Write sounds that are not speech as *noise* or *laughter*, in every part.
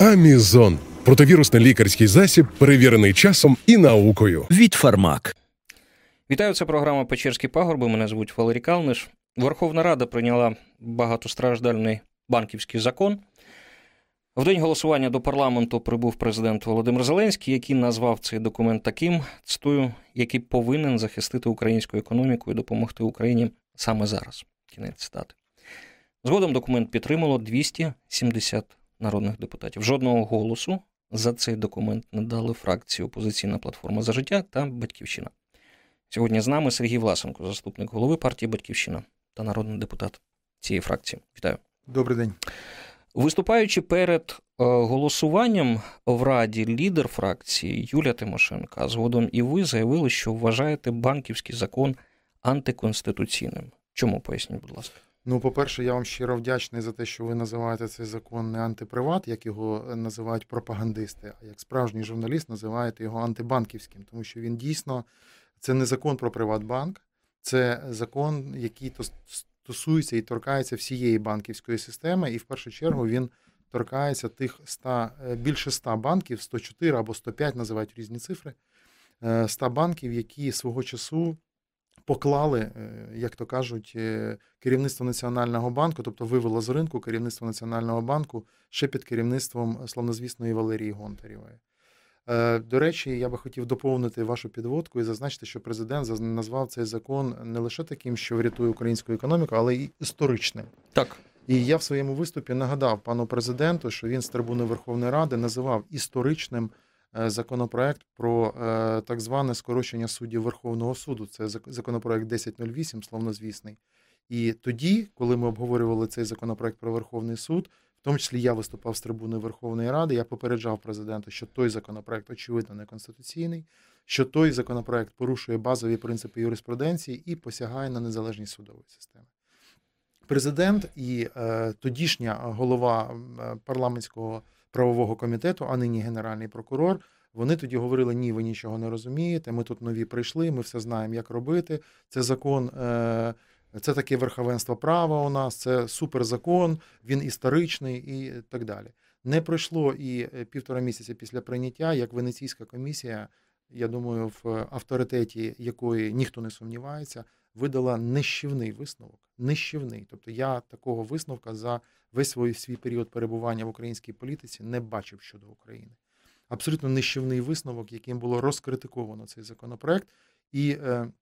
Амізон противірусний лікарський засіб, перевірений часом і наукою. від Фармак. Вітаю, це програма Печерські пагорби. Мене звуть Валерій Калниш. Верховна Рада прийняла багатостраждальний банківський закон. В день голосування до парламенту прибув президент Володимир Зеленський, який назвав цей документ таким, цитую, який повинен захистити українську економіку і допомогти Україні саме зараз. Кінець цитати. Згодом документ підтримало 270 народних депутатів. Жодного голосу за цей документ не дали фракції Опозиційна платформа за життя та Батьківщина. Сьогодні з нами Сергій Власенко, заступник голови партії Батьківщина та народний депутат цієї фракції. Вітаю. Добрий день. Виступаючи перед е, голосуванням в Раді лідер фракції Юлія Тимошенко, а згодом і ви заявили, що вважаєте банківський закон антиконституційним. Чому поясніть, будь ласка? Ну, по-перше, я вам щиро вдячний за те, що ви називаєте цей закон не антиприват, як його називають пропагандисти, а як справжній журналіст називаєте його антибанківським, тому що він дійсно це не закон про Приватбанк, це закон, який стосується і торкається всієї банківської системи, і в першу чергу він торкається тих 100, більше 100 банків, 104 або 105 називають різні цифри, 100 банків, які свого часу поклали, е, як то кажуть, е, керівництво Національного банку, тобто вивело з ринку керівництво Національного банку ще під керівництвом славнозвісної Валерії Гонтарєвої. Е, до речі, я би хотів доповнити вашу підводку і зазначити, що президент назвав цей закон не лише таким, що врятує українську економіку, але й історичним. Так. І я в своєму виступі нагадав пану президенту, що він з трибуни Верховної Ради називав історичним законопроект про е, так зване скорочення суддів Верховного суду. Це законопроект 1008, словнозвісний. І тоді, коли ми обговорювали цей законопроект про Верховний суд, в тому числі я виступав з трибуни Верховної Ради, я попереджав президента, що той законопроект очевидно неконституційний, що той законопроект порушує базові принципи юриспруденції і посягає на незалежність судової системи. Президент і е, тодішня голова парламентського правового комітету, а нині генеральний прокурор. Вони тоді говорили: ні, ви нічого не розумієте. Ми тут нові прийшли, ми все знаємо, як робити. Це закон, е, це таке верховенство права. У нас це суперзакон, він історичний і так далі. Не пройшло і е, півтора місяця після прийняття, як Венеційська комісія, я думаю, в авторитеті якої ніхто не сумнівається, видала нищівний висновок. Нищівний. Тобто я такого висновка за весь свій свій період перебування в українській політиці не бачив щодо України. Абсолютно нищівний висновок, яким було розкритиковано цей законопроект. І е,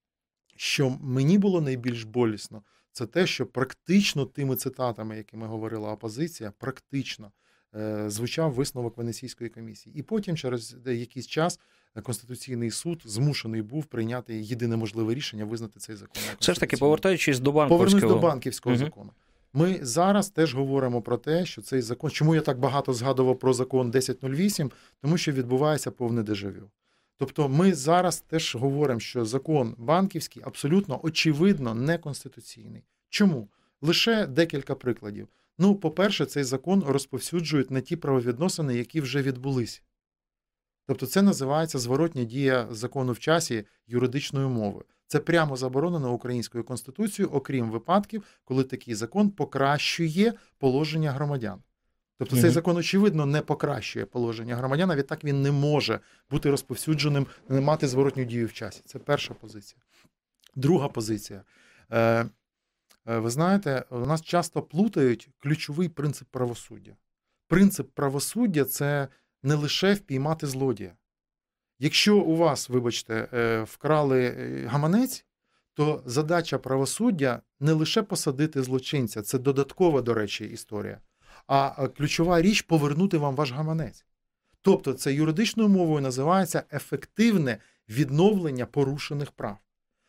що мені було найбільш болісно, це те, що практично тими цитатами, якими говорила опозиція, практично е, звучав висновок Венеційської комісії. І потім, через якийсь час, Конституційний суд змушений був прийняти єдине можливе рішення визнати цей закон. Все ж таки, повертаючись до банківського Повернусь до банківського угу. закону. Ми зараз теж говоримо про те, що цей закон, чому я так багато згадував про закон 1008, тому що відбувається повне дежавю. Тобто, ми зараз теж говоримо, що закон банківський абсолютно очевидно неконституційний. Чому? Лише декілька прикладів. Ну, по-перше, цей закон розповсюджують на ті правовідносини, які вже відбулися. Тобто, це називається зворотня дія закону в часі юридичною мовою. Це прямо заборонено українською конституцією, окрім випадків, коли такий закон покращує положення громадян. Тобто цей закон, очевидно, не покращує положення громадян, а відтак він не може бути розповсюдженим, не мати зворотню дію в часі. Це перша позиція. Друга позиція. Е, е, ви знаєте, у нас часто плутають ключовий принцип правосуддя. Принцип правосуддя це не лише впіймати злодія. Якщо у вас, вибачте, е, вкрали е, гаманець, то задача правосуддя не лише посадити злочинця, це додаткова, до речі, історія, а ключова річ повернути вам ваш гаманець. Тобто, це юридичною мовою називається ефективне відновлення порушених прав.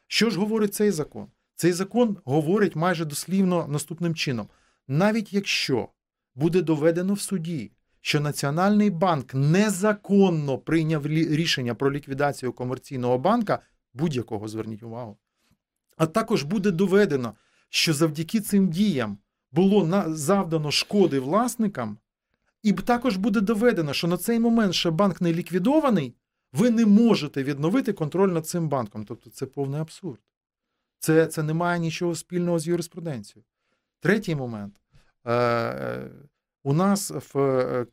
Що ж говорить цей закон? Цей закон говорить майже дослівно наступним чином: навіть якщо буде доведено в суді, що Національний банк незаконно прийняв рішення про ліквідацію комерційного банка, будь-якого зверніть увагу. А також буде доведено, що завдяки цим діям було завдано шкоди власникам, і також буде доведено, що на цей момент ще банк не ліквідований, ви не можете відновити контроль над цим банком. Тобто це повний абсурд. Це це не має нічого спільного з юриспруденцією. Третій момент. Е, у нас в, е,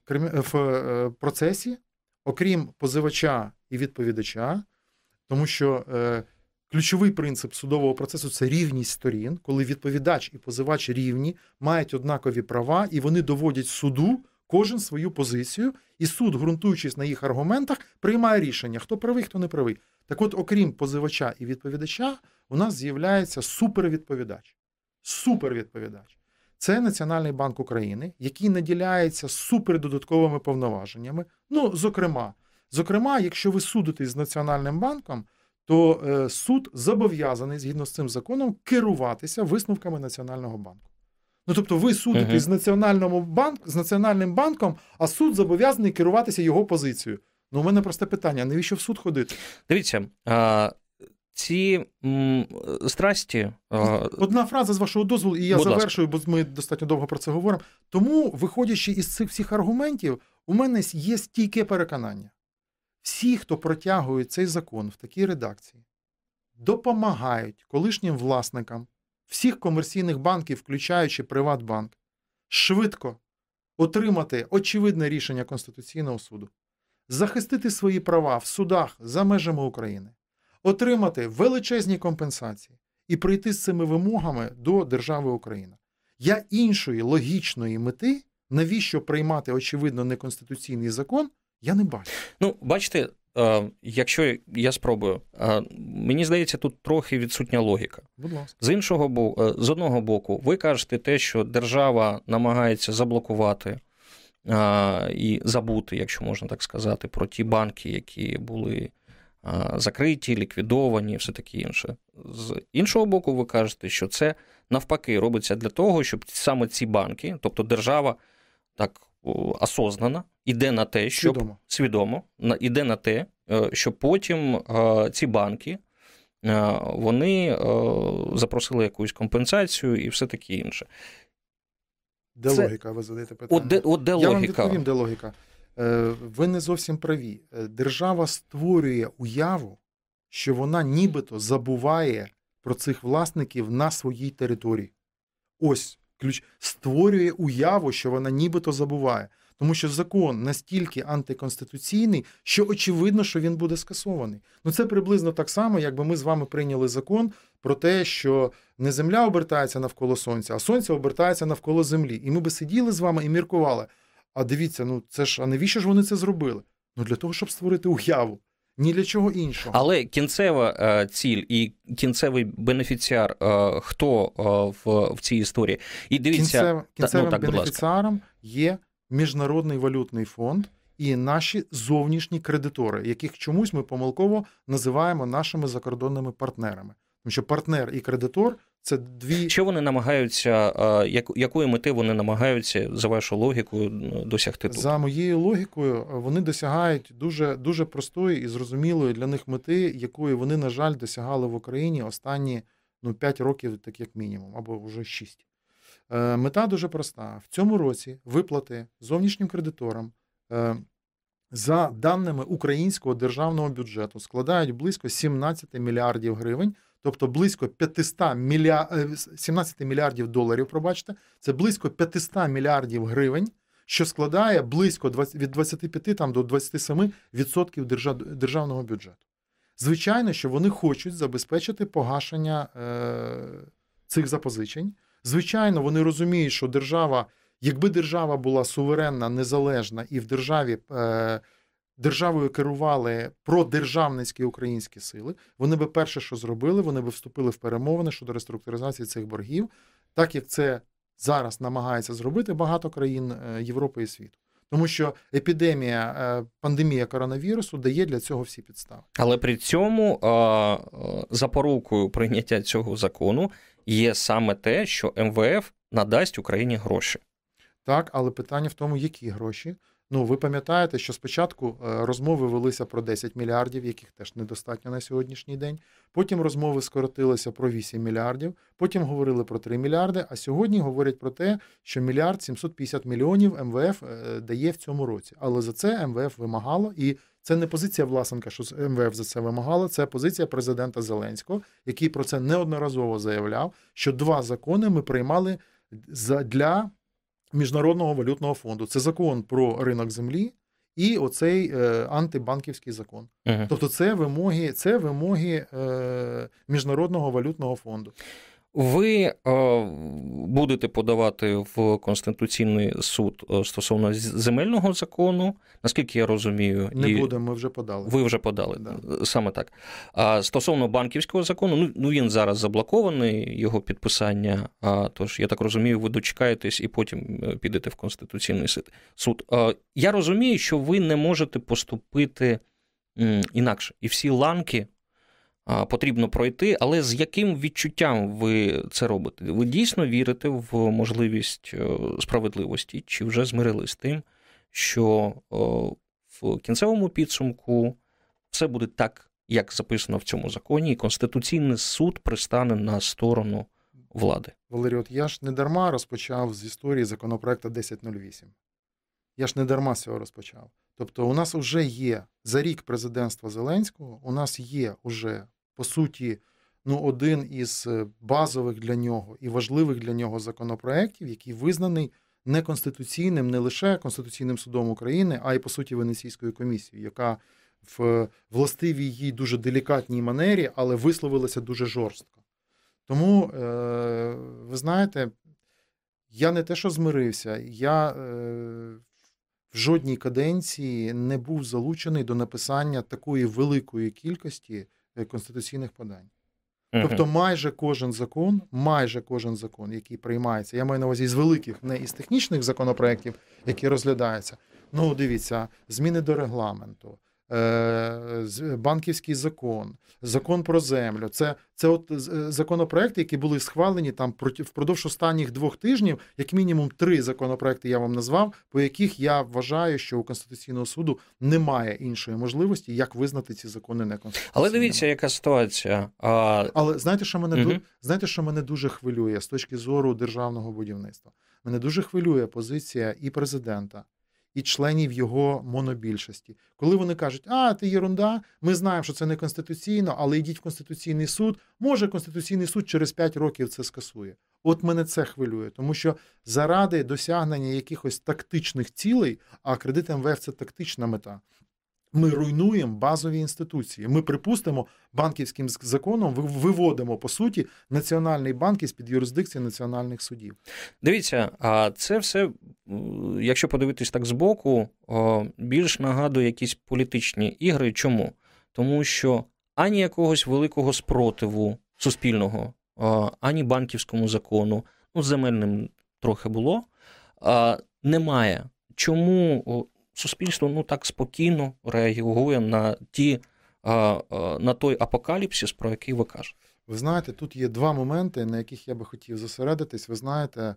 в е, процесі, окрім позивача і відповідача, тому що е, ключовий принцип судового процесу це рівність сторін, коли відповідач і позивач рівні, мають однакові права, і вони доводять суду кожен свою позицію, і суд, ґрунтуючись на їх аргументах, приймає рішення, хто правий, хто не правий. Так от, окрім позивача і відповідача, у нас з'являється супервідповідач. Супервідповідач. Це Національний банк України, який наділяється супердодатковими повноваженнями. Ну, зокрема, зокрема, якщо ви судитесь з Національним банком, то е, суд зобов'язаний згідно з цим законом керуватися висновками Національного банку. Ну тобто, ви судитесь uh-huh. з Національному банк, з Національним банком, а суд зобов'язаний керуватися його позицією. Ну, у мене просте питання: навіщо в суд ходити? Дивіться, а, ці м, страсті. Одна фраза з вашого дозволу, і я Будь завершую, ласка. бо ми достатньо довго про це говоримо. Тому, виходячи із цих всіх аргументів, у мене є стійке переконання. Всі, хто протягує цей закон в такій редакції, допомагають колишнім власникам всіх комерційних банків, включаючи Приватбанк, швидко отримати очевидне рішення Конституційного суду, захистити свої права в судах за межами України, отримати величезні компенсації і прийти з цими вимогами до держави Україна. Я іншої логічної мети, навіщо приймати очевидно неконституційний закон, я не бачу. Ну, бачите, Е, якщо я спробую, е, мені здається, тут трохи відсутня логіка. Будь ласка. З іншого боку, е, з одного боку, ви кажете те, що держава намагається заблокувати і забути, якщо можна так сказати, про ті банки, які були закриті, ліквідовані, все таке інше. З іншого боку, ви кажете, що це навпаки робиться для того, щоб саме ці банки, тобто держава, так осознана, іде на те, щоб свідомо, свідомо іде на те, е, щоб потім е, ці банки е, вони запросили якусь компенсацію і все таке інше. Де Це... логіка? Ви задаєте питання? От де, от де Я логіка? вам відповім, де логіка. Ви не зовсім праві. Держава створює уяву, що вона нібито забуває про цих власників на своїй території. Ось ключ створює уяву, що вона нібито забуває. Тому що закон настільки антиконституційний, що очевидно, що він буде скасований. Ну це приблизно так само, якби ми з вами прийняли закон про те, що не земля обертається навколо сонця, а сонце обертається навколо землі. І ми би сиділи з вами і міркували. А дивіться, ну це ж а навіщо ж вони це зробили? Ну для того, щоб створити уяву. Ні для чого іншого. Але кінцева е, ціль і кінцевий бенефіціар, е, хто е, в в цій історії? І дивіться, Кінцев, кінцевим ну, так, бенефіціаром є Міжнародний валютний фонд і наші зовнішні кредитори, яких чомусь ми помилково називаємо нашими закордонними партнерами. Тому що партнер і кредитор це дві. Що вони намагаються, якої мети вони намагаються за вашу логікою досягти тут? За моєю логікою, вони досягають дуже дуже простої і зрозумілої для них мети, якої вони, на жаль, досягали в Україні останні ну 5 років, так як мінімум, або вже 6. Е, мета дуже проста: в цьому році виплати зовнішнім кредиторам е, за даними українського державного бюджету складають близько 17 мільярдів гривень, тобто близько 500 мілья... 17 е, мільярдів доларів. Пробачте, це близько 500 мільярдів гривень, що складає близько 20... від 25 там, до 27% відсотків держав... державного бюджету. Звичайно, що вони хочуть забезпечити погашення е... цих запозичень. Звичайно, вони розуміють, що держава, якби держава була суверенна, незалежна і в державі е, державою керували продержавницькі українські сили, вони би перше, що зробили, вони би вступили в перемовини щодо реструктуризації цих боргів, так як це зараз намагається зробити багато країн е, Європи і світу. Тому що епідемія, е, пандемія коронавірусу дає для цього всі підстави. Але при цьому запорукою прийняття цього закону є саме те, що МВФ надасть Україні гроші. Так, але питання в тому, які гроші. Ну, ви пам'ятаєте, що спочатку е, розмови велися про 10 мільярдів, яких теж недостатньо на сьогоднішній день. Потім розмови скоротилися про 8 мільярдів, потім говорили про 3 мільярди. А сьогодні говорять про те, що мільярд 750 мільйонів МВФ е, дає в цьому році. Але за це МВФ вимагало і це не позиція Власенка, що МВФ за це вимагало. Це позиція президента Зеленського, який про це неодноразово заявляв. Що два закони ми приймали для Міжнародного валютного фонду. Це закон про ринок землі і оцей е, антибанківський закон. Ага. Тобто, це вимоги, це вимоги е, Міжнародного валютного фонду. Ви е, будете подавати в Конституційний суд е, стосовно земельного закону, наскільки я розумію, не і будемо, ми вже подали. Ви вже подали Да. саме так. А стосовно банківського закону, ну ну він зараз заблокований, його підписання. А тож я так розумію, ви дочекаєтесь і потім е, підете в Конституційний суд. А, я розумію, що ви не можете поступити інакше, і всі ланки потрібно пройти, але з яким відчуттям ви це робите? Ви дійсно вірите в можливість е, справедливості, чи вже змирились з тим, що в кінцевому підсумку все буде так, як записано в цьому законі, і Конституційний суд пристане на сторону влади? Валерій, от я ж не дарма розпочав з історії законопроекту 1008. Я ж не дарма з цього розпочав. Тобто, у нас вже є за рік президентства Зеленського, у нас є уже по суті ну, один із е, базових для нього і важливих для нього законопроєктів, який визнаний неконституційним не лише Конституційним судом України, а й по суті Венеційською комісією, яка в властивій їй дуже делікатній манері, але висловилася дуже жорстко. Тому, е, ви знаєте, я не те, що змирився, я е, в жодній каденції не був залучений до написання такої великої кількості Е, конституційних подань. Uh-huh. Тобто, майже кожен закон, майже кожен закон, який приймається, я маю на увазі з великих, не із технічних законопроєктів, які розглядаються. Ну, дивіться, зміни до регламенту, банківський закон, закон про землю. Це це от е, законопроекти, які були схвалені там впродовж останніх двох тижнів, як мінімум три законопроекти я вам назвав, по яких я вважаю, що у Конституційного суду немає іншої можливості, як визнати ці закони неконституційними. Але дивіться, яка ситуація. А... Але знаєте, що мене угу. знаєте, що мене дуже хвилює з точки зору державного будівництва? Мене дуже хвилює позиція і президента і членів його монобільшості. Коли вони кажуть, а це єрунда, ми знаємо, що це не конституційно, але йдіть в Конституційний суд, може Конституційний суд через 5 років це скасує. От мене це хвилює, тому що заради досягнення якихось тактичних цілей, а кредит МВФ це тактична мета. Ми руйнуємо базові інституції. Ми припустимо банківським законом, виводимо по суті національний банк із під юрисдикції національних судів. Дивіться, а це все, якщо подивитись так збоку, більш нагадує якісь політичні ігри. Чому? Тому що ані якогось великого спротиву суспільного, ані банківському закону, ну земельним трохи було, немає. Чому суспільство ну так спокійно реагує на ті, на той апокаліпсис, про який ви кажете. Ви знаєте, тут є два моменти, на яких я би хотів зосередитись. Ви знаєте, е,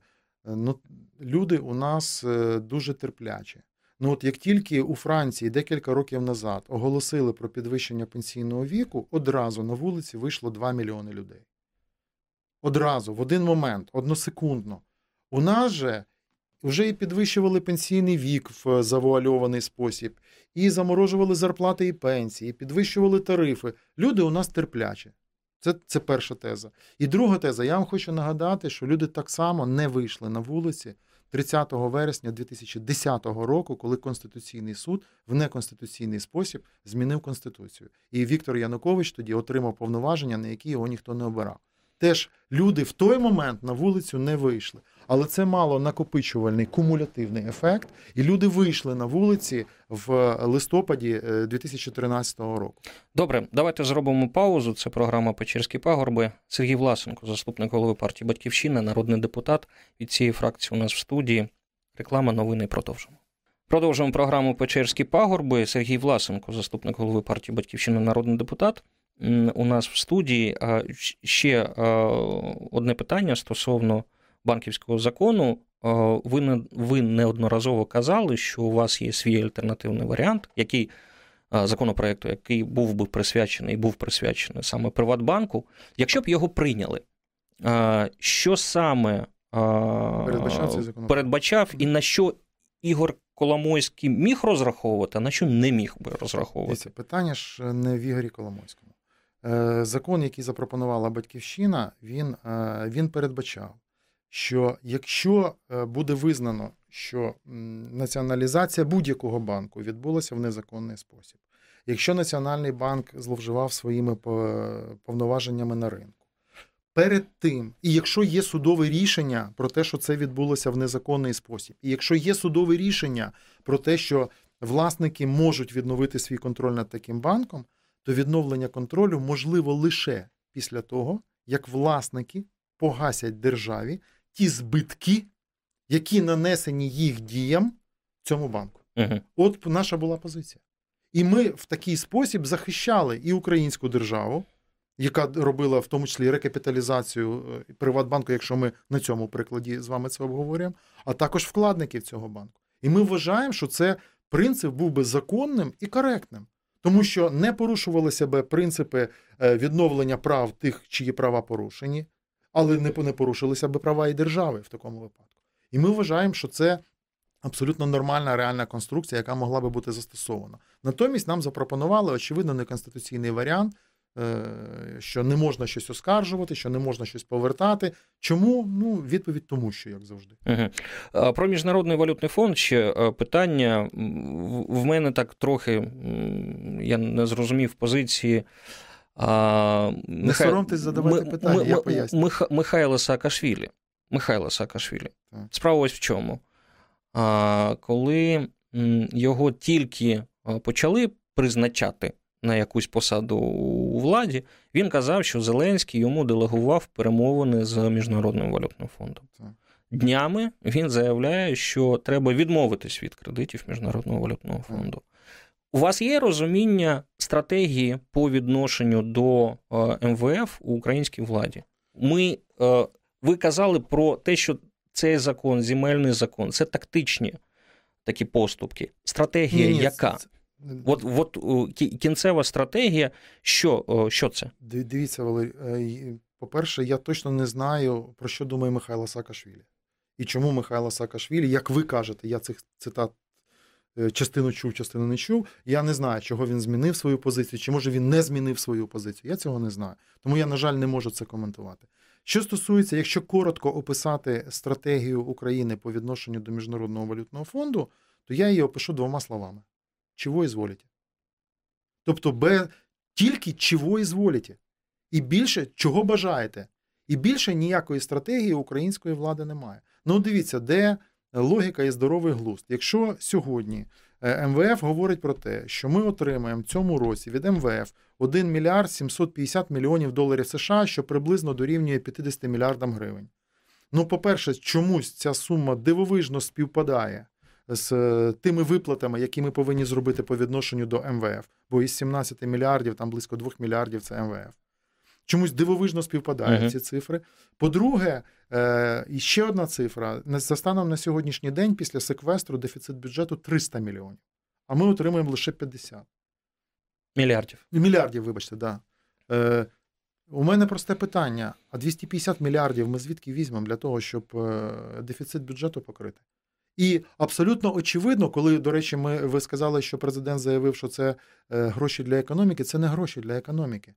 ну, люди у нас е, дуже терплячі. Ну, от як тільки у Франції декілька років назад оголосили про підвищення пенсійного віку, одразу на вулиці вийшло 2 мільйони людей. Одразу, в один момент, односекундно. У нас же вже і підвищували пенсійний вік в завуальований спосіб, і заморожували зарплати і пенсії, і підвищували тарифи. Люди у нас терплячі. Це це перша теза. І друга теза, я вам хочу нагадати, що люди так само не вийшли на вулиці 30 вересня 2010 року, коли Конституційний суд в неконституційний спосіб змінив Конституцію. І Віктор Янукович тоді отримав повноваження, на які його ніхто не обирав. Теж люди в той момент на вулицю не вийшли. Але це мало накопичувальний кумулятивний ефект, і люди вийшли на вулиці в листопаді 2013 е, року. Добре, давайте зробимо паузу. Це програма Печерські пагорби. Сергій Власенко, заступник голови партії Батьківщина, народний депутат від цієї фракції. У нас в студії. Реклама новини продовжимо. Продовжуємо програму Печерські пагорби. Сергій Власенко, заступник голови партії Батьківщина, народний депутат. У нас в студії ще одне питання стосовно банківського закону. Ви не, ви неодноразово казали, що у вас є свій альтернативний варіант, який законопроекту, який був би присвячений, був присвячений саме Приватбанку. Якщо б його прийняли, що саме передбачав, передбачав і на що Ігор Коломойський міг розраховувати, а на що не міг би розраховувати? Це питання ж не в Ігорі Коломойському. Е, закон, який запропонувала Батьківщина, він, е, він передбачав що якщо е, буде визнано, що націоналізація будь-якого банку відбулася в незаконний спосіб, якщо Національний банк зловживав своїми повноваженнями на ринку, перед тим, і якщо є судове рішення про те, що це відбулося в незаконний спосіб, і якщо є судове рішення про те, що власники можуть відновити свій контроль над таким банком, то відновлення контролю можливо лише після того, як власники погасять державі ті збитки, які нанесені їх діям цьому банку. Угу. От наша була позиція. І ми в такий спосіб захищали і українську державу, яка робила в тому числі рекапіталізацію е, Приватбанку, якщо ми на цьому прикладі з вами це обговорюємо, а також вкладників цього банку. І ми вважаємо, що це принцип був би законним і коректним, тому що не порушувалися би принципи е, відновлення прав тих, чиї права порушені, але не порушилися би права і держави в такому випадку. І ми вважаємо, що це абсолютно нормальна реальна конструкція, яка могла би бути застосована. Натомість нам запропонували очевидно неконституційний варіант. Е, що не можна щось оскаржувати, що не можна щось повертати. Чому? Ну, відповідь тому, що як завжди. Про міжнародний валютний фонд ще е, питання. В мене так трохи я не зрозумів позиції. А, Не Миха... соромтесь задавати питання, я поясню. Мих... Михайло Саакашвілі. Михайло Саакашвілі. Так. Справа ось в чому. А, Коли його тільки почали призначати на якусь посаду у владі, він казав, що Зеленський йому делегував перемовини з Міжнародним валютним фондом. Так. Днями він заявляє, що треба відмовитись від кредитів Міжнародного валютного фонду. У вас є розуміння стратегії по відношенню до е, МВФ у українській владі? Ми, е, Ви казали про те, що цей закон, земельний закон, це тактичні такі поступки. Стратегія ні, ні, яка? Це, От от кінцева стратегія, що що це? Дивіться, Валерій, е, по-перше, я точно не знаю, про що думає Михайло Саакашвілі. І чому Михайло Саакашвілі, як ви кажете, я цих цитат е, частину чув, частину не чув. Я не знаю, чого він змінив свою позицію, чи може він не змінив свою позицію. Я цього не знаю. Тому я, на жаль, не можу це коментувати. Що стосується, якщо коротко описати стратегію України по відношенню до Міжнародного валютного фонду, то я її опишу двома словами чего изволите. Тобто без, тільки чого ізволіте. І більше чого бажаєте. І більше ніякої стратегії української влади немає. Ну, дивіться, де логіка і здоровий глузд. Якщо сьогодні е, МВФ говорить про те, що ми отримаємо в цьому році від МВФ 1 мільярд 750 мільйонів доларів США, що приблизно дорівнює 50 мільярдам гривень. Ну, по-перше, чомусь ця сума дивовижно співпадає з е, тими виплатами, які ми повинні зробити по відношенню до МВФ, бо із 17 мільярдів, там близько 2 мільярдів це МВФ. Чомусь дивовижно співпадають uh-huh. ці цифри. По-друге, е, і ще одна цифра: за станом на сьогоднішній день, після секвестру, дефіцит бюджету 300 мільйонів, а ми отримуємо лише 50. Мільярдів. Мільярдів, вибачте, так. Да. Е, у мене просте питання: а 250 мільярдів ми звідки візьмемо для того, щоб е, дефіцит бюджету покрити? І абсолютно очевидно, коли, до речі, ми ви сказали, що президент заявив, що це е, гроші для економіки, це не гроші для економіки.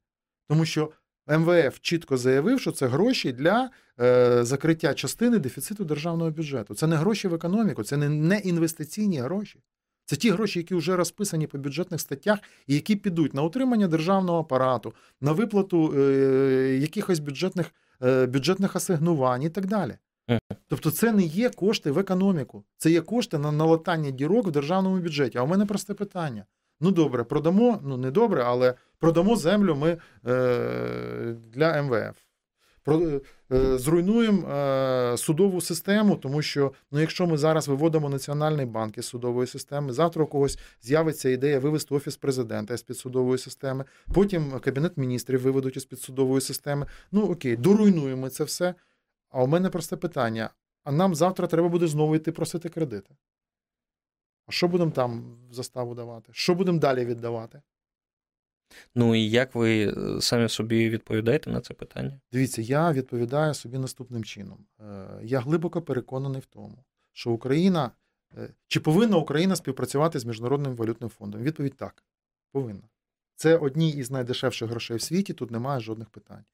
Тому що МВФ чітко заявив, що це гроші для е, закриття частини дефіциту державного бюджету. Це не гроші в економіку, це не, не інвестиційні гроші. Це ті гроші, які вже розписані по бюджетних статтях, і які підуть на утримання державного апарату, на виплату е, якихось бюджетних, е, бюджетних асигнувань і так далі. Тобто це не є кошти в економіку, це є кошти на налатання дірок в державному бюджеті. А у мене просте питання. Ну добре, продамо, ну не добре, але продамо землю ми е, для МВФ. Про, е, Зруйнуємо е, судову систему, тому що ну, якщо ми зараз виводимо Національний банк із судової системи, завтра у когось з'явиться ідея вивести офіс президента з під судової системи, потім Кабінет міністрів виведуть із під судової системи. Ну окей, доруйнуємо це все. А у мене просте питання: а нам завтра треба буде знову йти просити кредити. А що будемо там в заставу давати? Що будемо далі віддавати? Ну і як ви е, самі собі відповідаєте на це питання? Дивіться, я відповідаю собі наступним чином. Е, я глибоко переконаний в тому, що Україна е, чи повинна Україна співпрацювати з Міжнародним валютним фондом? Відповідь так, повинна. Це одні із найдешевших грошей в світі, тут немає жодних питань.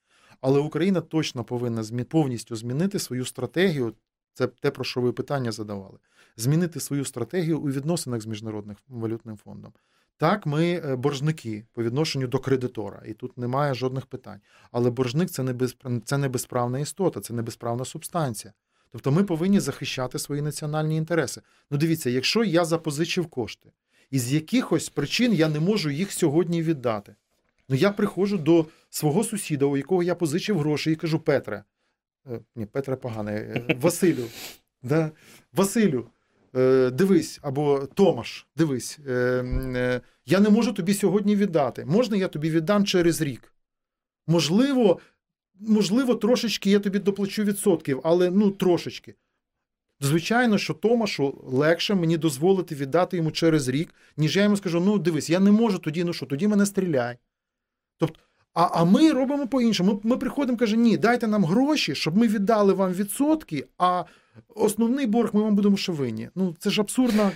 Але Україна точно повинна повністю змінити свою стратегію. Це те, про що ви питання задавали. Змінити свою стратегію у відносинах з міжнародним валютним фондом. Так, ми е, боржники по відношенню до кредитора, і тут немає жодних питань. Але боржник це не без... це не безправна істота, це не безправна субстанція. Тобто ми повинні захищати свої національні інтереси. Ну, дивіться, якщо я запозичив кошти, і з якихось причин я не можу їх сьогодні віддати. Ну, я приходжу до свого сусіда, у якого я позичив гроші, і кажу: Петре, ні, Петре погане, е, Василю, *laughs* да? Василю, е, дивись, або Томаш, дивись, я не можу тобі сьогодні віддати. Можна я тобі віддам через рік? Можливо, можливо, трошечки я тобі доплачу відсотків, але ну трошечки. Звичайно, що Томашу легше мені дозволити віддати йому через рік, ніж я йому скажу: ну дивись, я не можу тоді, ну що, тоді мене стріляй. Тобто, а а ми робимо по-іншому. Ми ми приходимо каже, ні, дайте нам гроші, щоб ми віддали вам відсотки, а Основний борг ми вам будемо ще винні. Ну це ж абсурдна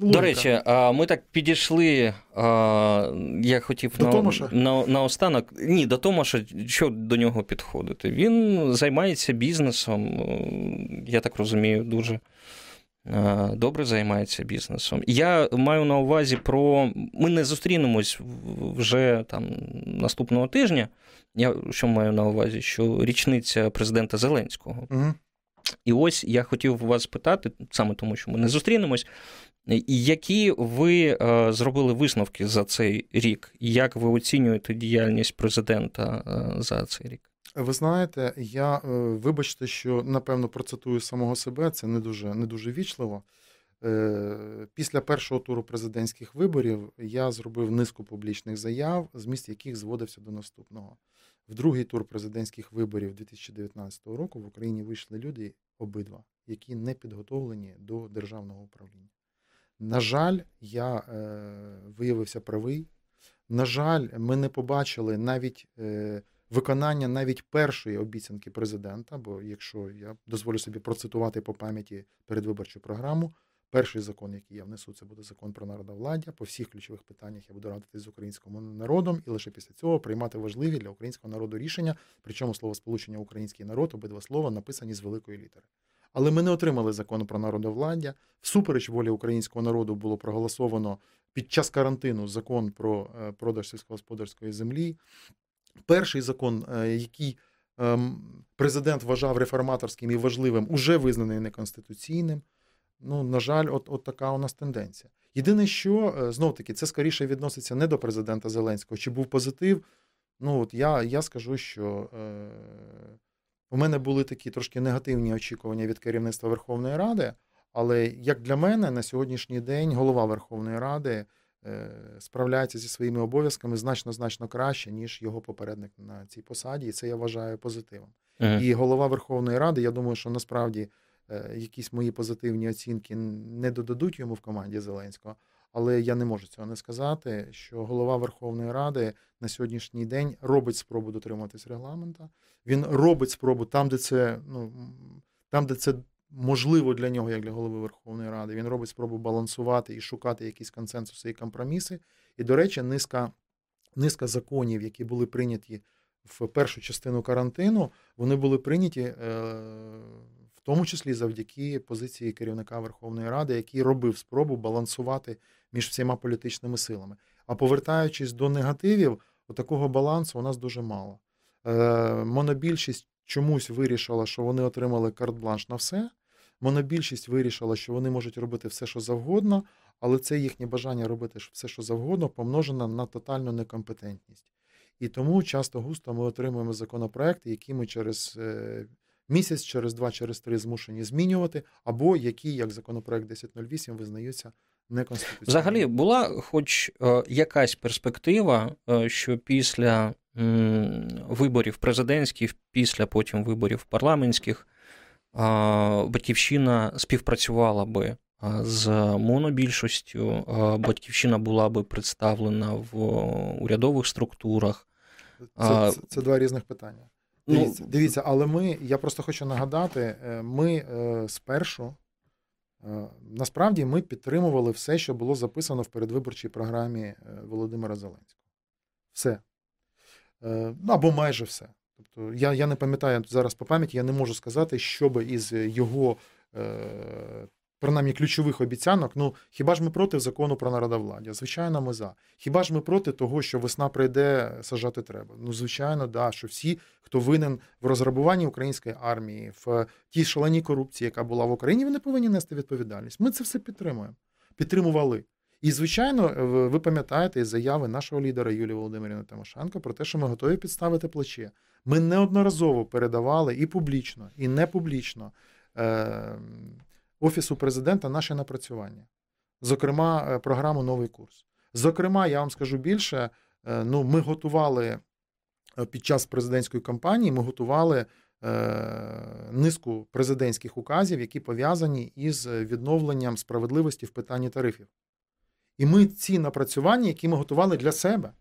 логіка. До речі, ми так підійшли. Я хотів до на, Томаша? на на останок. Ні, до Томаша, що до нього підходити. Він займається бізнесом, я так розумію, дуже добре займається бізнесом. Я маю на увазі про. Ми не зустрінемось вже там наступного тижня. Я що маю на увазі? Що річниця президента Зеленського. Угу. І ось я хотів вас питати, саме тому, що ми не зустрінемось, які ви е, зробили висновки за цей рік? Як ви оцінюєте діяльність президента е, за цей рік? Ви знаєте, я е, вибачте, що напевно процитую самого себе, це не дуже не дуже вічливо. Після першого туру президентських виборів я зробив низку публічних заяв, зміст яких зводився до наступного. В другий тур президентських виорів 2019 року в Україні вийшли люди обидва, які не підготовлені до державного управління. На жаль, я е, виявився правий. На жаль, ми не побачили навіть е, виконання навіть першої обіцянки президента. Бо якщо я дозволю собі процитувати по пам'яті передвиборчу програму, Перший закон, який я внесу, це буде закон про народовладдя. По всіх ключових питаннях я буду радитись з українським народом і лише після цього приймати важливі для українського народу рішення. Причому слово сполучення український народ, обидва слова написані з великої літери. Але ми не отримали закон про народовладдя. Всупереч волі українського народу було проголосовано під час карантину закон про е, продаж сільськогосподарської землі. Перший закон, е, який ем, президент вважав реформаторським і важливим, уже визнаний неконституційним. Ну, на жаль, от от така у нас тенденція. Єдине, що е, знов таки це скоріше відноситься не до президента Зеленського. Чи був позитив? Ну, от я я скажу, що е, у мене були такі трошки негативні очікування від керівництва Верховної Ради, але як для мене на сьогоднішній день голова Верховної Ради справляється зі своїми обов'язками значно значно краще, ніж його попередник на цій посаді, і це я вважаю позитивом. Ага. І голова Верховної Ради, я думаю, що насправді. Е, якісь мої позитивні оцінки не додадуть йому в команді Зеленського. Але я не можу цього не сказати, що голова Верховної Ради на сьогоднішній день робить спробу дотримуватись регламента. Він робить спробу там, де це ну там, де це можливо для нього, як для голови Верховної Ради. Він робить спробу балансувати і шукати якісь консенсуси і компроміси. І, до речі, низка низка законів, які були прийняті в першу частину карантину, вони були прийняті. Е, тому числі завдяки позиції керівника Верховної Ради, який робив спробу балансувати між всіма політичними силами. А повертаючись до негативів, такого балансу у нас дуже мало. Е, монобільшість чомусь вирішила, що вони отримали карт-бланш на все. Монобільшість вирішила, що вони можуть робити все, що завгодно, але це їхнє бажання робити все, що завгодно, помножено на тотальну некомпетентність. І тому часто густо ми отримуємо законопроекти, які ми через е, місяць, через два, через три змушені змінювати, або які, як законопроект 1008, визнаються. Взагалі була хоч е, якась перспектива, е, що після виборів президентських, після потім виборів парламентських, батьківщина співпрацювала би. З монобільшістю батьківщина була би представлена в урядових структурах. Це, це, це два різних питання. Ну, дивіться, дивіться, але ми, я просто хочу нагадати, е, ми е, спершу е, насправді ми підтримували все, що було записано в передвиборчій програмі Володимира Зеленського. Все. Ну, або майже все. Тобто я я не пам'ятаю зараз по пам'яті, я не можу сказати, що би із його е, принаймні ключових обіцянок. Ну хіба ж ми проти закону про народовладдя? Звичайно, ми за. Хіба ж ми проти того, що весна прийде, сажати треба? Ну, звичайно, да, що всі, хто винен в розграбуванні української армії, в тій шаленій корупції, яка була в Україні, вони повинні нести відповідальність. Ми це все підтримуємо. Підтримували. І, звичайно, ви пам'ятаєте із заяви нашого лідера Юлії Володимирівни Тимошенко про те, що ми готові підставити плече. Ми неодноразово передавали і публічно, і не публічно е, Офісу президента наші напрацювання, зокрема, е, програму Новий курс. Зокрема, я вам скажу більше, е, ну, ми готували під час президентської кампанії, ми готували низку президентських указів, які пов'язані із відновленням справедливості в питанні тарифів. І ми ці напрацювання, які ми готували для себе,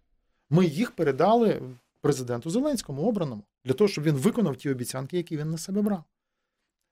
ми їх передали президенту Зеленському обраному, для того, щоб він виконав ті обіцянки, які він на себе брав.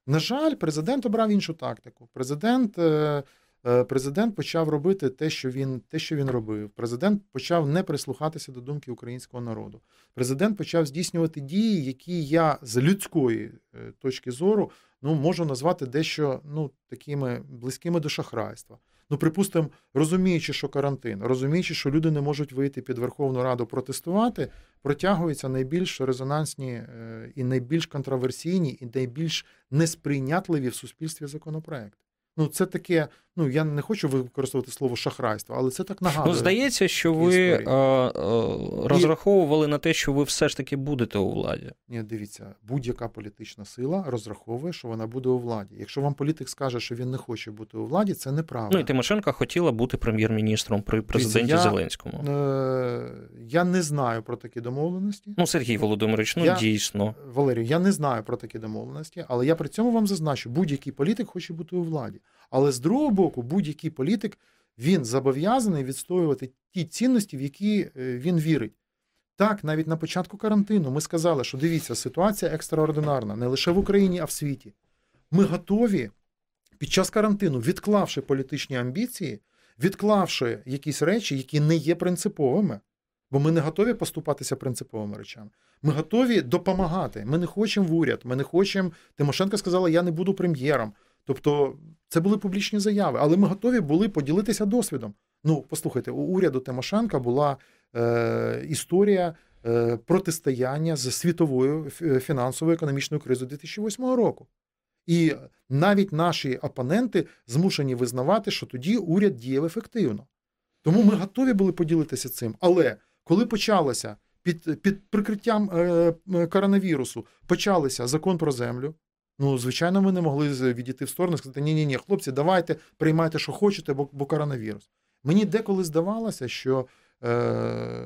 На жаль, президент обрав іншу тактику. Президент е, е, президент почав робити те, що він те, що він робив. Президент почав не прислухатися до думки українського народу. Президент почав здійснювати дії, які я з людської е, точки зору ну, можу назвати дещо ну, такими близькими до шахрайства. Ну, припустимо, розуміючи, що карантин, розуміючи, що люди не можуть вийти під Верховну Раду протестувати, протягуються найбільш резонансні е, і найбільш контроверсійні, і найбільш несприйнятливі в суспільстві законопроекти. Ну, це таке, ну я не хочу використовувати слово шахрайство, але це так ну, нагадує. Ну, здається, що ви а, а, розраховували І... на те, що ви все ж таки будете у владі. Ні, дивіться, будь-яка політична сила розраховує, що вона буде у владі. Якщо вам політик скаже, що він не хоче бути у владі, це неправда. Ну і Тимошенко хотіла бути прем'єр-міністром при президенті я, Зеленському. Е- я не знаю про такі домовленості. Ну, Сергій Володимирович, ну я, дійсно. Валерію, я не знаю про такі домовленості, але я при цьому вам зазначу, будь-який політик хоче бути у владі. Але з другого боку, будь-який політик він зобов'язаний відстоювати ті цінності, в які е, він вірить. Так, навіть на початку карантину ми сказали, що дивіться, ситуація екстраординарна не лише в Україні, а в світі. Ми готові під час карантину, відклавши політичні амбіції, відклавши якісь речі, які не є принциповими, бо ми не готові поступатися принциповими речами. Ми готові допомагати. Ми не хочемо в уряд, ми не хочемо. Тимошенко сказала, я не буду прем'єром. Тобто це були публічні заяви, але ми готові були поділитися досвідом. Ну, послухайте, у уряду Тимошенка була е, історія е, протистояння з світовою фінансовою економічною кризою 2008 року. І навіть наші опоненти змушені визнавати, що тоді уряд діяв ефективно. Тому ми готові були поділитися цим. Але коли почалося під під прикриттям е, коронавірусу, почалися закон про землю, Ну, звичайно, ми не могли відійти в сторону і сказати, ні ні ні хлопці, давайте приймайте, що хочете, бо бо коронавірус. Мені деколи здавалося, що е,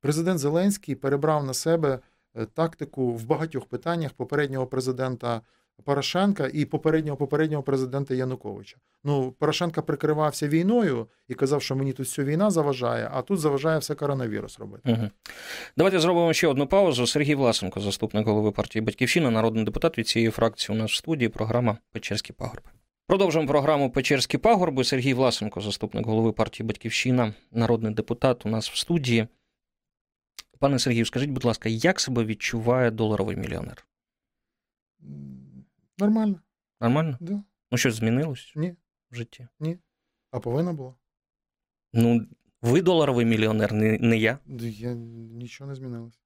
президент Зеленський перебрав на себе е, тактику в багатьох питаннях попереднього президента Порошенка і попереднього попереднього президента Януковича. Ну, Порошенка прикривався війною і казав, що мені тут все війна заважає, а тут заважає все коронавірус робити. Угу. Давайте зробимо ще одну паузу. Сергій Власенко, заступник голови партії Батьківщина, народний депутат від цієї фракції. У нас в студії програма Печерські пагорби. Продовжуємо програму Печерські пагорби. Сергій Власенко, заступник голови партії Батьківщина, народний депутат. У нас в студії. Пане Сергію, скажіть, будь ласка, як себе відчуває доларовий мільйонер? Нормально. Нормально? Да. Ну, щось змінилось Ні. в житті? Ні. А повинна була? Ну, ви доларовий мільйонер, не, не я. Я нічого не змінилось.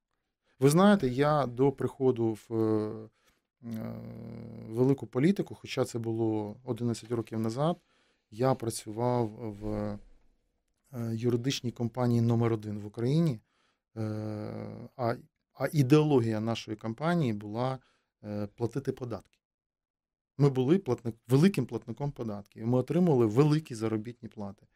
Ви знаєте, я до приходу в е, велику політику, хоча це було 11 років назад, я працював в е, юридичній компанії номер 1 в Україні. Е, а, а ідеологія нашої компанії була е, платити податки. Ми були платник, великим платником податків. Ми отримували великі заробітні плати.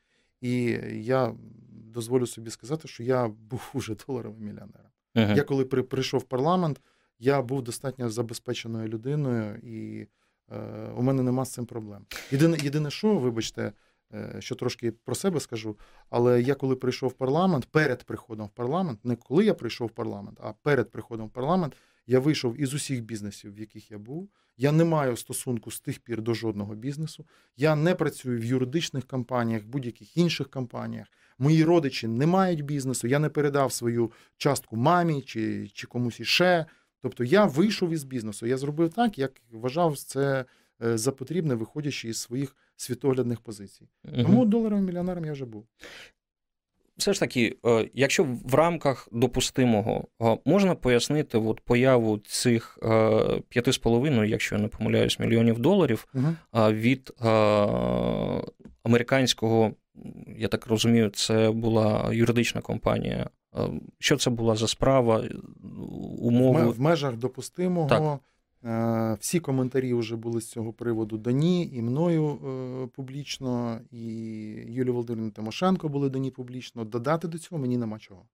І я дозволю собі сказати, що я був *laughs* уже доларовим мільйонером. Uh-huh. Я коли при, прийшов в парламент, я був достатньо забезпеченою людиною, і е, у мене нема з цим проблем. Єдине, єдине, що, вибачте, е, що трошки про себе скажу, але я коли прийшов в парламент, перед приходом в парламент, не коли я прийшов в парламент, а перед приходом в парламент, я вийшов із усіх бізнесів, в яких я був. Я не маю стосунку з тих пір до жодного бізнесу. Я не працюю в юридичних компаніях, будь-яких інших компаніях. Мої родичі не мають бізнесу, я не передав свою частку мамі чи, чи комусь іще. Тобто я вийшов із бізнесу. Я зробив так, як вважав це е, за потрібне, виходячи із своїх світоглядних позицій. Тому доларовим мільйонером я вже був. Все ж таки, е, якщо в рамках допустимого е, можна пояснити от появу цих е, 5,5, якщо я не помиляюсь, мільйонів доларів Угу. від е, американського, я так розумію, це була юридична компанія. Е, Що це була за справа, умови? в межах допустимого. Так. Е, Всі коментарі вже були з цього приводу дані і мною е, публічно, і Юлію Володимирівну Тимошенко були дані публічно. Додати до цього мені нема чого.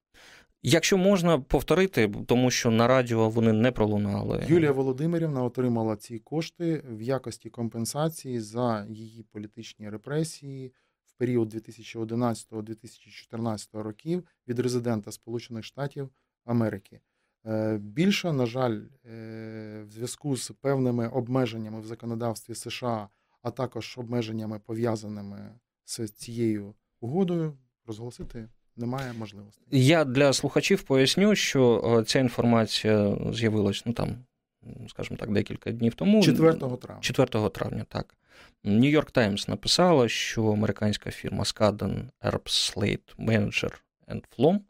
Якщо можна повторити, тому що на радіо вони не пролунали. Юлія Володимирівна отримала ці кошти в якості компенсації за її політичні репресії в період 2011-2014 років від резидента Сполучених Штатів Америки. Е, Більше, на жаль, е, в зв'язку з певними обмеженнями в законодавстві США, а також обмеженнями пов'язаними з цією угодою, розголосити немає можливості. Я для слухачів поясню, що е, ця інформація з'явилась, ну там, скажімо так, декілька днів тому. 4 травня. 4 травня, так. Нью-Йорк Таймс написала, що американська фірма Skadden, Erbs, Slate, Manager and Flom,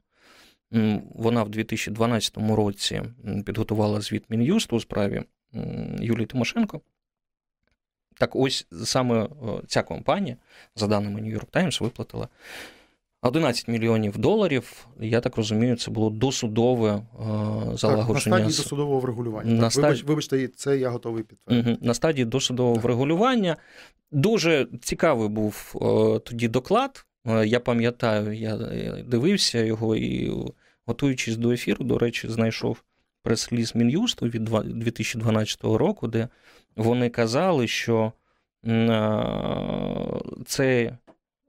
вона в 2012 році підготувала звіт Мін'юсту у справі Юлії Тимошенко. Так ось саме е, ця компанія, за даними Нью-Йорк Таймс, виплатила 11 мільйонів доларів. Я так розумію, це було досудове е, Так, на стадії досудового врегулювання. На Так, Вибачте, це я готовий підтвердити. Мгм. На стадії досудового Так. врегулювання. Дуже цікавий був е, тоді доклад. Е, Я пам'ятаю, я дивився його і, готуючись до ефіру, до речі, знайшов прес-ліз Мін'юсту від 2012 року, де вони казали, що е, це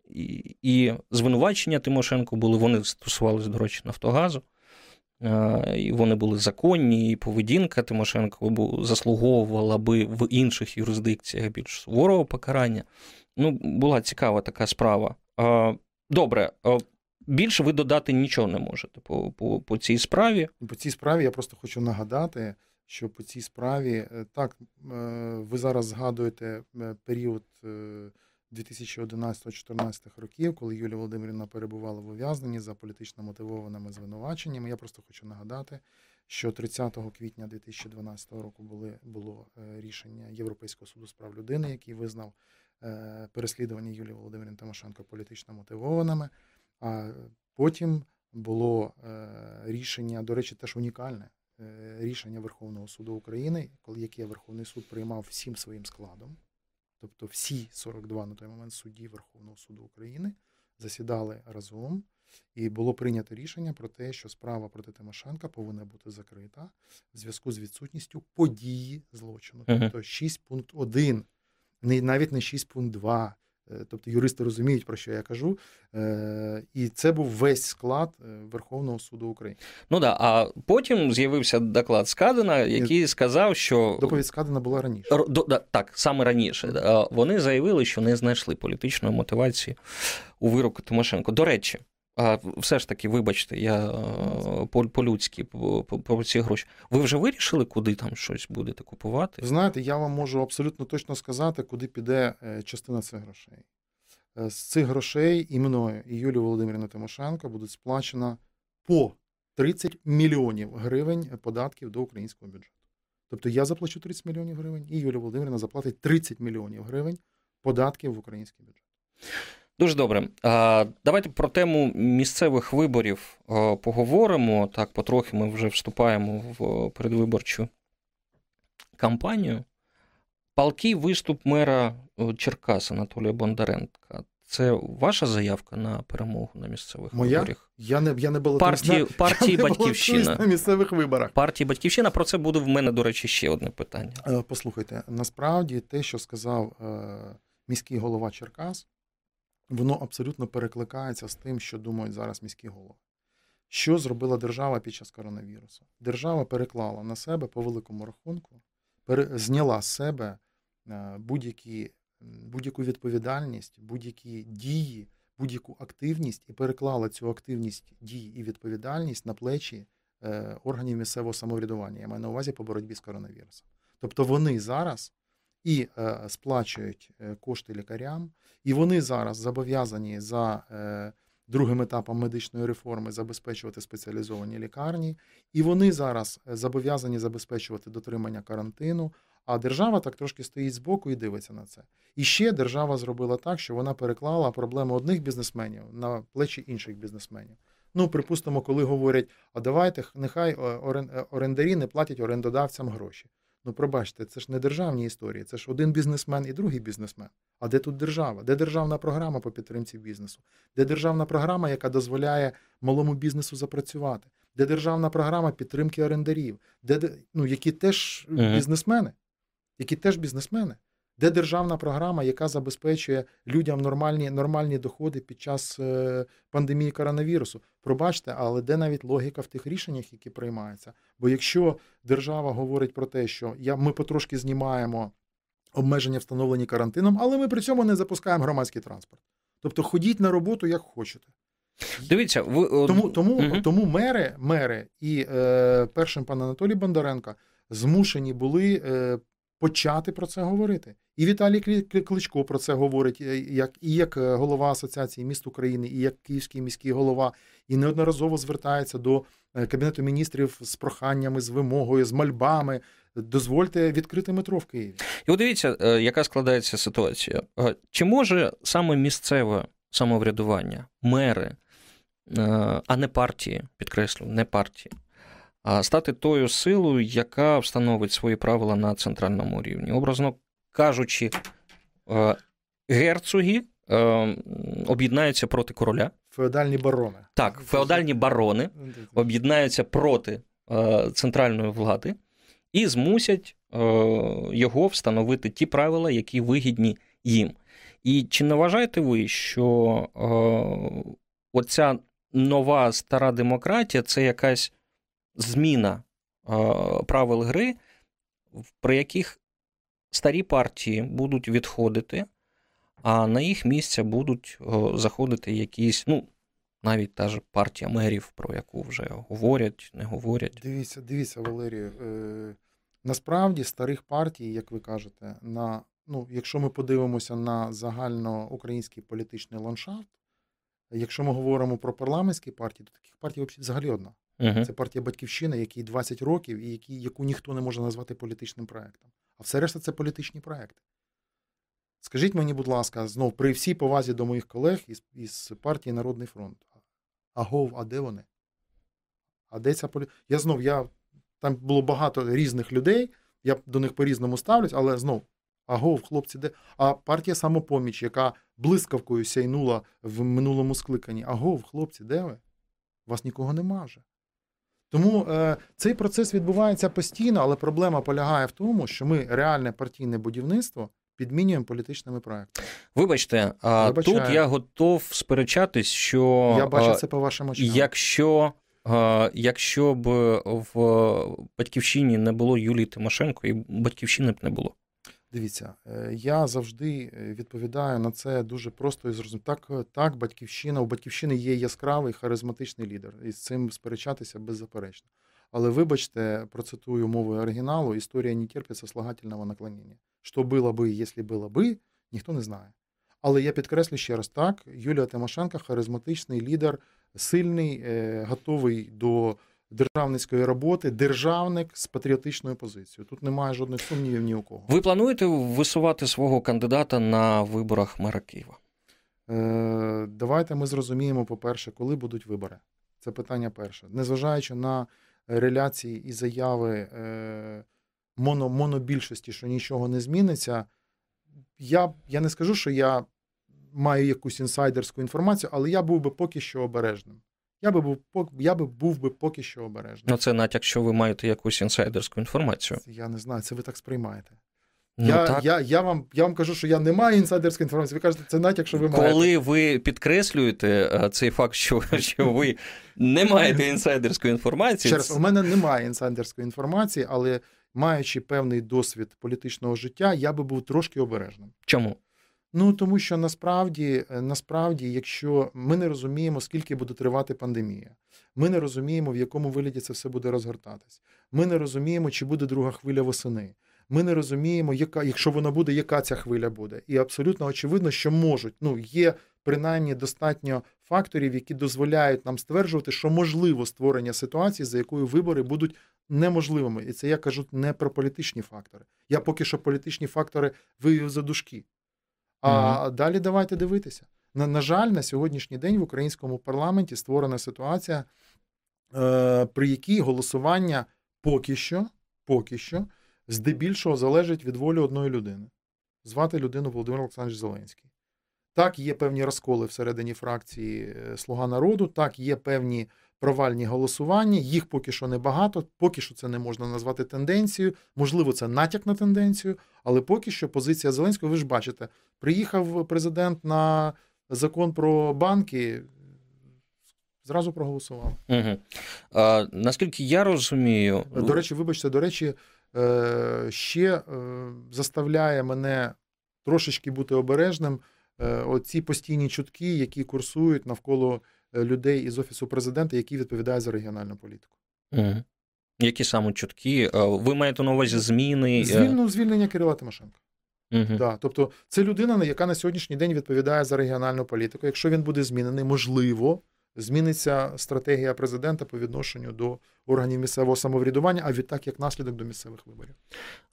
і, і звинувачення Тимошенко були, вони стосувалися, до речі, Нафтогазу. Е, І вони були законні, і поведінка Тимошенко заслуговувала би в інших юрисдикціях більш суворого покарання. Ну, була цікава така справа. Добре, більше ви додати нічого не можете по, по, по цій справі. По цій справі я просто хочу нагадати, що по цій справі е, так, е, ви зараз згадуєте е, період 2011-2014 років, коли Юлія Володимирівна перебувала в ув'язненні за політично мотивованими звинуваченнями. Я просто хочу нагадати, що 30 квітня 2012 року були, було рішення Європейського суду з прав людини, який визнав переслідування Юлії Володимирівни Тимошенко політично мотивованими. А потім було е, рішення, до речі, теж унікальне е, рішення Верховного суду України, коли яке Верховний суд приймав всім своїм складом. Тобто всі 42 на той момент судді Верховного суду України засідали разом, і було прийнято рішення про те, що справа проти Тимошенка повинна бути закрита в зв'язку з відсутністю події злочину. Тобто 6.1, не- навіть не 6.2. Е, Тобто юристи розуміють, про що я кажу. Е, І це був весь склад е, Верховного суду України. Ну да, а потім з'явився доклад Скадена, який сказав, що Доповідь складена була раніше. Р- до- да, так, саме раніше. Вони заявили, що не знайшли політичної мотивації у вироку Тимошенко. До речі, е, все ж таки, вибачте, я е, по- по-людськи по- по- про ці гроші. Ви вже вирішили, куди там щось будете купувати? Знаєте, я вам можу абсолютно точно сказати, куди піде е, частина цих грошей. Е, З цих грошей і мною, і Юлію Володимирівну Тимошенко будуть сплачено по 30 мільйонів гривень податків до українського бюджету. Тобто я заплачу 30 мільйонів гривень, і Юлія Володимирівна заплатить 30 мільйонів гривень податків в український бюджет. Дуже добре. Давайте про тему місцевих виборів поговоримо. Так, потрохи ми вже вступаємо в передвиборчу кампанію. Палкий виступ мера е, Черкас Анатолія Бондаренка. Це ваша заявка на перемогу на місцевих Моя? виборах? Я не, я не Партії, на, партії я не Батьківщина. на місцевих виборах. Партії Батьківщина. Про це буде в мене, до речі, ще одне питання. Е, Послухайте, насправді те, що сказав е, міський голова Черкас, воно абсолютно перекликається з тим, що думають зараз міські голови. Що зробила держава під час коронавірусу? Держава переклала на себе по великому рахунку, зняла з себе е, будь-які, будь-яку відповідальність, будь-які дії будь-яку активність і переклала цю активність дій і відповідальність на плечі е, органів місцевого самоврядування. Я маю на увазі по боротьбі з коронавірусом. Тобто вони зараз і е, сплачують кошти лікарям, і вони зараз зобов'язані за е, другим етапом медичної реформи забезпечувати спеціалізовані лікарні, і вони зараз е, зобов'язані забезпечувати дотримання карантину. А держава так трошки стоїть збоку і дивиться на це. І ще держава зробила так, що вона переклала проблеми одних бізнесменів на плечі інших бізнесменів. Ну, припустимо, коли говорять, а давайте нехай е, е, орендарі не платять орендодавцям гроші. Ну, пробачте, це ж не державні історії, це ж один бізнесмен і другий бізнесмен. А де тут держава? Де державна програма по підтримці бізнесу? Де державна програма, яка дозволяє малому бізнесу запрацювати? Де державна програма підтримки орендарів, де ну, які теж бізнесмени, які теж бізнесмени? Де державна програма, яка забезпечує людям нормальні нормальні доходи під час е, пандемії коронавірусу? Пробачте, але де навіть логіка в тих рішеннях, які приймаються? Бо якщо держава говорить про те, що я, ми потрошки знімаємо обмеження, встановлені карантином, але ми при цьому не запускаємо громадський транспорт. Тобто ходіть на роботу як хочете. Дивіться, ви тому тому, угу. тому мери мери і е, першим пан Анатолій Бондаренко змушені були е, почати про це говорити. І Віталій Кличко про це говорить, е, як і як е, голова Асоціації міст України, і як київський міський голова, і неодноразово звертається до е, кабінету міністрів з проханнями, з вимогою, з мольбами. Дозвольте відкрити метро в Києві. І от дивіться, яка складається ситуація. Чи може саме місцеве самоврядування, мери, а не партії, підкреслю, не партії, стати тою силою, яка встановить свої правила на центральному рівні. Образно кажучи, е, герцоги е, об'єднаються проти короля. Феодальні барони. Так, феодальні барони об'єднаються проти е, центральної влади і змусять його встановити ті правила, які вигідні їм. І чи не вважаєте ви, що оця нова стара демократія це якась зміна правил гри, при яких старі партії будуть відходити, а на їх місця будуть заходити якісь, ну, навіть та ж партія мерів, про яку вже говорять, не говорять. Дивіться, дивіться, Валерію. Е, насправді старих партій, як ви кажете, на, ну, якщо ми подивимося на загальноукраїнський політичний ландшафт, якщо ми говоримо про парламентські партії, то таких партій взагалі одна. Угу. Це партія Батьківщина, якій 20 років і які, яку ніхто не може назвати політичним проектом. А все решта це політичні проекти. Скажіть мені, будь ласка, знов при всій повазі до моїх колег із із партії Народний фронт. Агов, а де вони? А де ця політика? Я знов, я там було багато різних людей, я до них по-різному ставлюсь, але знов, агов, хлопці, де. А партія самопоміч, яка блискавкою сяйнула в минулому скликанні. Агов, хлопці, де ви? Вас нікого нема вже. Тому е, цей процес відбувається постійно, але проблема полягає в тому, що ми реальне партійне будівництво підмінюємо політичними проектами. Вибачте, а тут я готов сперечатись, що я бачу це по вашим очам. Якщо якщо б в батьківщині не було Юлії Тимошенко, і батьківщини б не було. Дивіться, е, я завжди е, відповідаю на це дуже просто і зрозуміло. Так, е, так, батьківщина у батьківщини є яскравий харизматичний лідер, і з цим сперечатися беззаперечно. Але вибачте, процитую мовою оригіналу: історія не терпить сослагательного наклонення. Що було би, якщо було би, ніхто не знає. Але я підкреслю ще раз так: Юлія Тимошенко харизматичний лідер, сильний, готовий до державницької роботи, державник з патріотичною позицією. Тут немає жодних сумнівів ні у кого. Ви плануєте висувати свого кандидата на виборах мера Києва? Е, Давайте ми зрозуміємо, по-перше, коли будуть вибори. Це питання перше. Незважаючи на реляції і заяви е, моно, монобільшості, що нічого не зміниться. Я, Я не скажу, що я маю якусь інсайдерську інформацію, але я був би поки що обережним. Я би був я би був би поки що обережний. Ну, це натяк, що ви маєте якусь інсайдерську інформацію. Я не знаю, це ви так сприймаєте. Ну, я так. Я, я, вам я вам кажу, що я не маю інсайдерської інформації. Ви кажете, це натяк, що ви маєте. Коли ви підкреслюєте е, цей факт, що *laughs* що ви не маєте інсайдерської інформації. Ще раз, у мене немає інсайдерської інформації, але маючи певний досвід політичного життя, я би був трошки обережним. Чому? Ну тому що насправді, е, насправді, якщо ми не розуміємо, скільки буде тривати пандемія, ми не розуміємо, в якому вигляді це все буде розгортатись. Ми не розуміємо, чи буде друга хвиля восени. Ми не розуміємо, яка, якщо вона буде, яка ця хвиля буде. І абсолютно очевидно, що можуть. Ну, є принаймні достатньо факторів, які дозволяють нам стверджувати, що можливо створення ситуації, за якою вибори будуть неможливими. І це я кажу не про політичні фактори. Я поки що політичні фактори вивів за дужки. А далі давайте дивитися. На, на жаль, на сьогоднішній день в українському парламенті створена ситуація, е, при якій голосування поки що, поки що здебільшого залежить від волі одної людини. Звати людину Володимир Олександрович Зеленський. Так, є певні розколи всередині фракції е, Слуга народу, так, є певні провальні голосування, їх поки що небагато, поки що це не можна назвати тенденцією. Можливо, це натяк на тенденцію, але поки що позиція Зеленського, ви ж бачите, приїхав президент на закон про банки. Зразу проголосував. Угу. А, Наскільки я розумію, до речі, вибачте, до речі, е, ще е, заставляє мене трошечки бути обережним. Оці постійні чутки, які курсують навколо Е, людей із офісу президента, які відповідають за регіональну політику. Угу. Які саме чутки? Е, ви маєте на увазі зміни? Е? Звільну звільнення Кирила Тимошенка. Угу. Да, Тобто, це людина, яка на сьогоднішній день відповідає за регіональну політику. Якщо він буде змінений, можливо, зміниться стратегія президента по відношенню до органів місцевого самоврядування, а відтак як наслідок до місцевих виборів.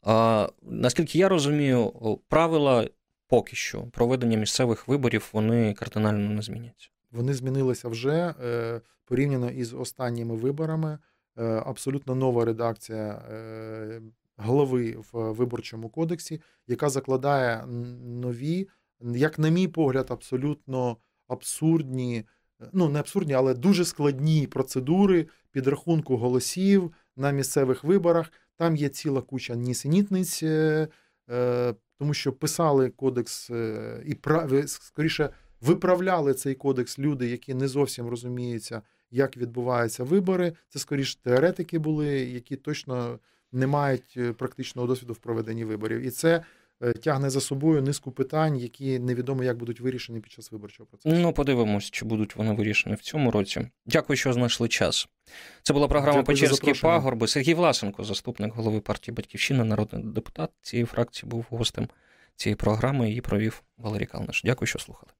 А, Наскільки я розумію, правила поки що проведення місцевих виборів вони кардинально не зміняться. Вони змінилися вже е, порівняно із останніми виборами. Е, абсолютно нова редакція е, голови в виборчому кодексі, яка закладає нові, як, на мій погляд, абсолютно абсурдні, ну не абсурдні, але дуже складні процедури підрахунку голосів на місцевих виборах. Там є ціла куча нісенітниць, тому що писали кодекс і скоріше виправляли цей кодекс люди, які не зовсім розуміються, як відбуваються вибори. Це скоріш теоретики були, які точно не мають е, практичного досвіду в проведенні виборів. І це. Е, тягне за собою низку питань, які невідомо як будуть вирішені під час виборчого процесу. Ну, подивимось, чи будуть вони вирішені в цьому році. Дякую, що знайшли час. Це була програма Печерські пагорби. Сергій Власенко, заступник голови партії Батьківщина, народний депутат цієї фракції, був гостем цієї програми. Її провів Валерій Калниш. Дякую, що слухали.